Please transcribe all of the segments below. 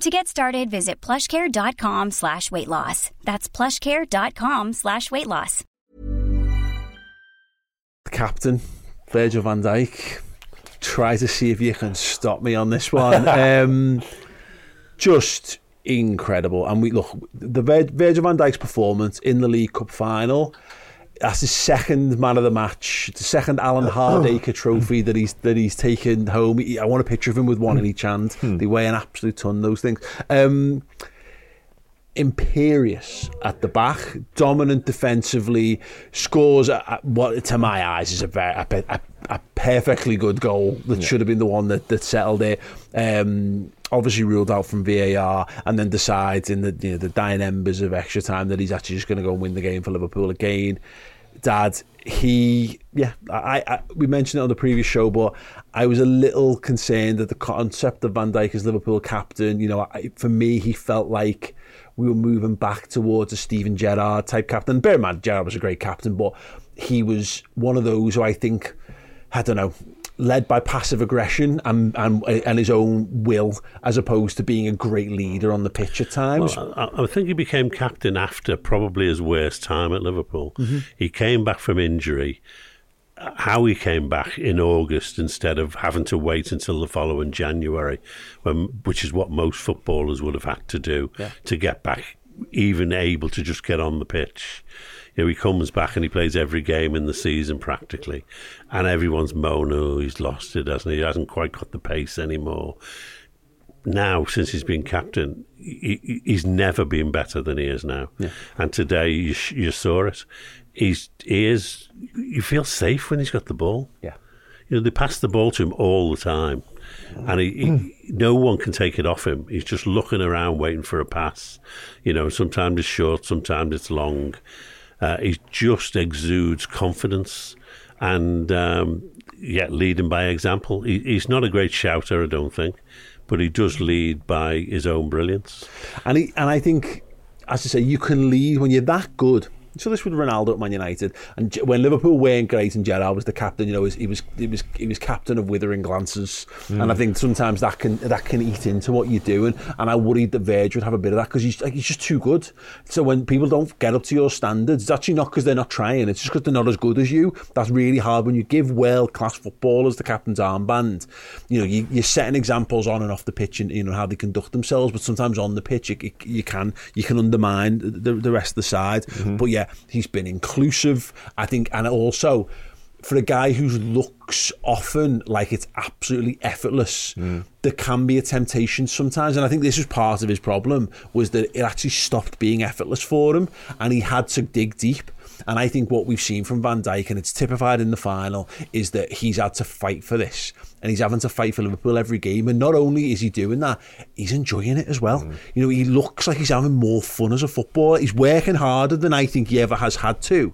To get started, visit plushcare.com slash weight loss. That's plushcare.com slash weight loss. Captain, Virgil van Dijk, try to see if you can stop me on this one. um, just incredible. And we look, the Virgil van Dijk's performance in the League Cup final that's his second man of the match, the second Alan Hardaker trophy that he's that he's taken home. I want a picture of him with one in each hand. Hmm. They weigh an absolute ton. Those things. Um, imperious at the back, dominant defensively, scores at, what to my eyes is a very a, a, a perfectly good goal that yeah. should have been the one that, that settled it. Um, obviously ruled out from VAR and then decides in the you know, the dying embers of extra time that he's actually just going to go and win the game for Liverpool again. Dad, he, yeah, I, I, we mentioned it on the previous show, but I was a little concerned that the concept of Van Dijk as Liverpool captain, you know, I, for me, he felt like we were moving back towards a Steven Gerrard type captain. Bear in mind, Gerrard was a great captain, but he was one of those who I think, I don't know, led by passive aggression and, and and his own will, as opposed to being a great leader on the pitch at times. Well, I, I, think he became captain after probably his worst time at Liverpool. Mm-hmm. He came back from injury. How he came back in August instead of having to wait until the following January, when, which is what most footballers would have had to do yeah. to get back, even able to just get on the pitch you know, he comes back and he plays every game in the season practically, and everyone's moaning, oh, he's lost it, hasn't he? He hasn't quite got the pace anymore. Now, since he's been captain, he, he's never been better than he is now. Yeah. And today, you, you saw it. He's he is. You feel safe when he's got the ball. Yeah. You know, they pass the ball to him all the time and he, he, no one can take it off him. He's just looking around waiting for a pass. You know, sometimes it's short, sometimes it's long, uh, he just exudes confidence and um, yeah, leading by example. He, he's not a great shouter, I don't think, but he does lead by his own brilliance. And he, and I think, as I say, you can lead when you're that good so this with Ronaldo at Man United, and when Liverpool weren't great and Gerrard was the captain, you know, he was he was he was captain of withering glances, mm. and I think sometimes that can that can eat into what you're doing. And I worried that Virgil would have a bit of that because he's like, he's just too good. So when people don't get up to your standards, it's actually not because they're not trying; it's just because they're not as good as you. That's really hard when you give world class footballers the captain's armband. You know, you, you're setting examples on and off the pitch, and you know how they conduct themselves. But sometimes on the pitch, you, you can you can undermine the, the rest of the side. Mm-hmm. But yeah he's been inclusive. I think, and also for a guy who looks often like it's absolutely effortless, mm. there can be a temptation sometimes. And I think this was part of his problem was that it actually stopped being effortless for him, and he had to dig deep. And I think what we've seen from Van Dijk, and it's typified in the final, is that he's had to fight for this. And he's having to fight for Liverpool every game. And not only is he doing that, he's enjoying it as well. Mm. You know, he looks like he's having more fun as a footballer. He's working harder than I think he ever has had to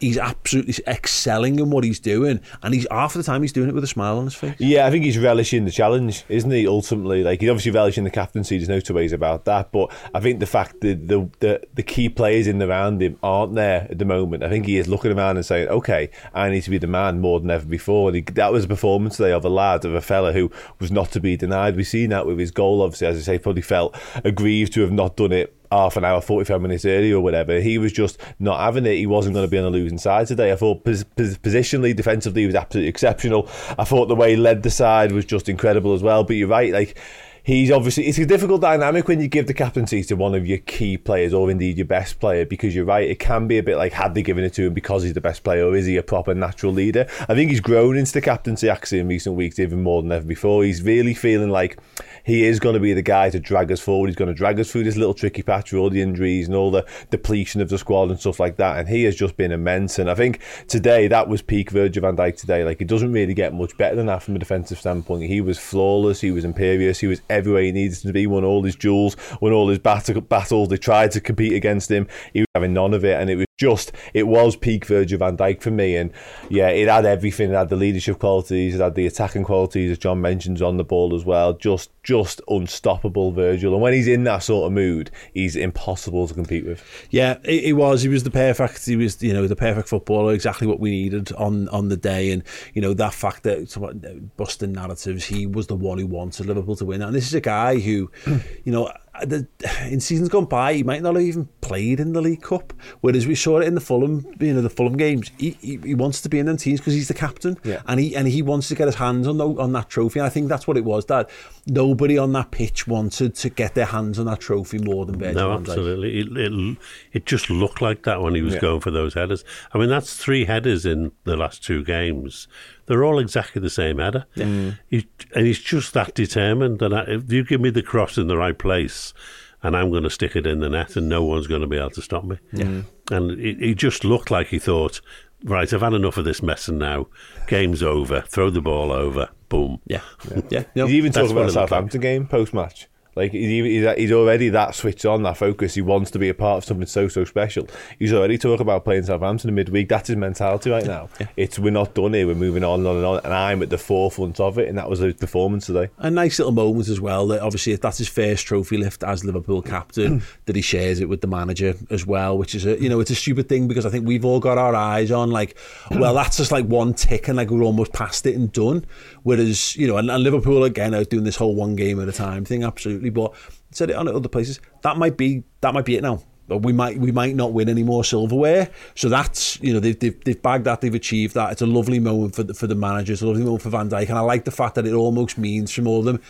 he's absolutely excelling in what he's doing, and he's half the time he's doing it with a smile on his face. Yeah, I think he's relishing the challenge, isn't he? Ultimately, like he's obviously relishing the captaincy. There's no two ways about that. But I think the fact that the the, the key players in the around him aren't there at the moment. I think he is looking around and saying, "Okay, I need to be the man more than ever before." And he, that was a performance today of a lad, of a fella who was not to be denied. We've seen that with his goal. Obviously, as I say, probably felt aggrieved to have not done it half an hour, 45 minutes early or whatever. He was just not having it. He wasn't going to be on the losing side today. I thought pos- pos- positionally, defensively, he was absolutely exceptional. I thought the way he led the side was just incredible as well. But you're right, like he's obviously it's a difficult dynamic when you give the captaincy to one of your key players or indeed your best player because you're right it can be a bit like had they given it to him because he's the best player or is he a proper natural leader I think he's grown into the captaincy actually in recent weeks even more than ever before he's really feeling like he is going to be the guy to drag us forward. He's going to drag us through this little tricky patch with all the injuries and all the depletion of the squad and stuff like that and he has just been immense. And I think today that was peak Virgil van Dijk today. Like it doesn't really get much better than that from a defensive standpoint. He was flawless. He was imperious. He was everywhere he needed to be, won all his duels, won all his battle, battles. They tried to compete against him. He was having none of it, and it was just, it was peak Virgil van Dijk for me. And yeah, it had everything. It had the leadership qualities, it had the attacking qualities, as John mentions on the ball as well. Just, just unstoppable Virgil. And when he's in that sort of mood, he's impossible to compete with. Yeah, he was. He was the perfect. He was, you know, the perfect footballer. Exactly what we needed on on the day. And you know that fact that busting narratives, he was the one who wanted Liverpool to win. And this is a guy who, you know, the, in seasons gone by, he might not have even played in the League Cup. Whereas we saw it in the Fulham, you know, the Fulham games. He, he, he wants to be in them teams because he's the captain, yeah. and he and he wants to get his hands on the, on that trophy. And I think that's what it was. That nobody on that pitch wanted to get their hands on that trophy more than Virgil. No, absolutely. It, it, it just looked like that when he was yeah. going for those headers. I mean, that's three headers in the last two games they're all exactly the same header. Mm. He, and he's just that determined. And I, if you give me the cross in the right place, and I'm going to stick it in the net, and no one's going to be able to stop me. Yeah. And he, he just looked like he thought, right, I've had enough of this messing now. Game's over. Throw the ball over. Boom. Yeah. Yeah. yeah. No, you even talk about the Southampton like. game post match. Like he's, he's already that switched on, that focus. He wants to be a part of something so so special. He's already talking about playing Southampton in midweek. That's his mentality right now. Yeah. It's we're not done here. We're moving on and on and on. And I'm at the forefront of it. And that was his performance today. A nice little moment as well. That obviously that's his first trophy lift as Liverpool captain. that he shares it with the manager as well, which is a you know it's a stupid thing because I think we've all got our eyes on like, well that's just like one tick and like we're almost past it and done. Whereas you know and, and Liverpool again are doing this whole one game at a time thing absolutely, but said it on other places. That might be that might be it now. We might we might not win any more silverware. So that's you know they've, they've, they've bagged that they've achieved that. It's a lovely moment for the, for the managers, a lovely moment for Van Dijk, and I like the fact that it almost means from all of them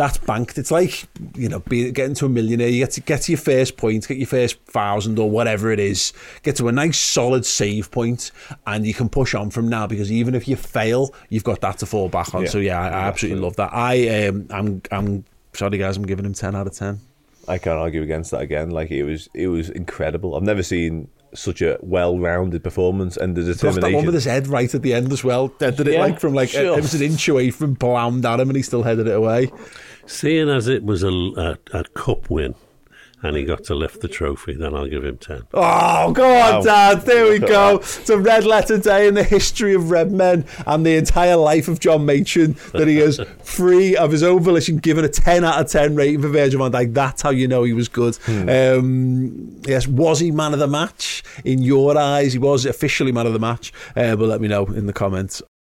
that's banked. It's like you know, being, getting to a millionaire. You get to get to your first point, get your first thousand or whatever it is, get to a nice solid save point, and you can push on from now because even if you fail, you've got that to fall back on. Yeah, so yeah, I, I absolutely love that. I um, I'm I'm sorry guys, I'm giving him ten out of ten. I can't argue against that again. Like it was, it was incredible. I've never seen such a well-rounded performance and the determination. that one with his head right at the end as well. Did it yeah, like from like sure. it was an inch away from blammed at him, and he still headed it away. Seeing as it was a, a, a cup win, and he got to lift the trophy, then I'll give him 10. Oh, go on, wow. Dad. There we go. It's a red letter day in the history of Red Men and the entire life of John Machin that he is free of his own volition, given a 10 out of 10 rating for Virgil van Dijk. That's how you know he was good. Hmm. Um, yes, was he man of the match? In your eyes, he was officially man of the match. Uh, but let me know in the comments.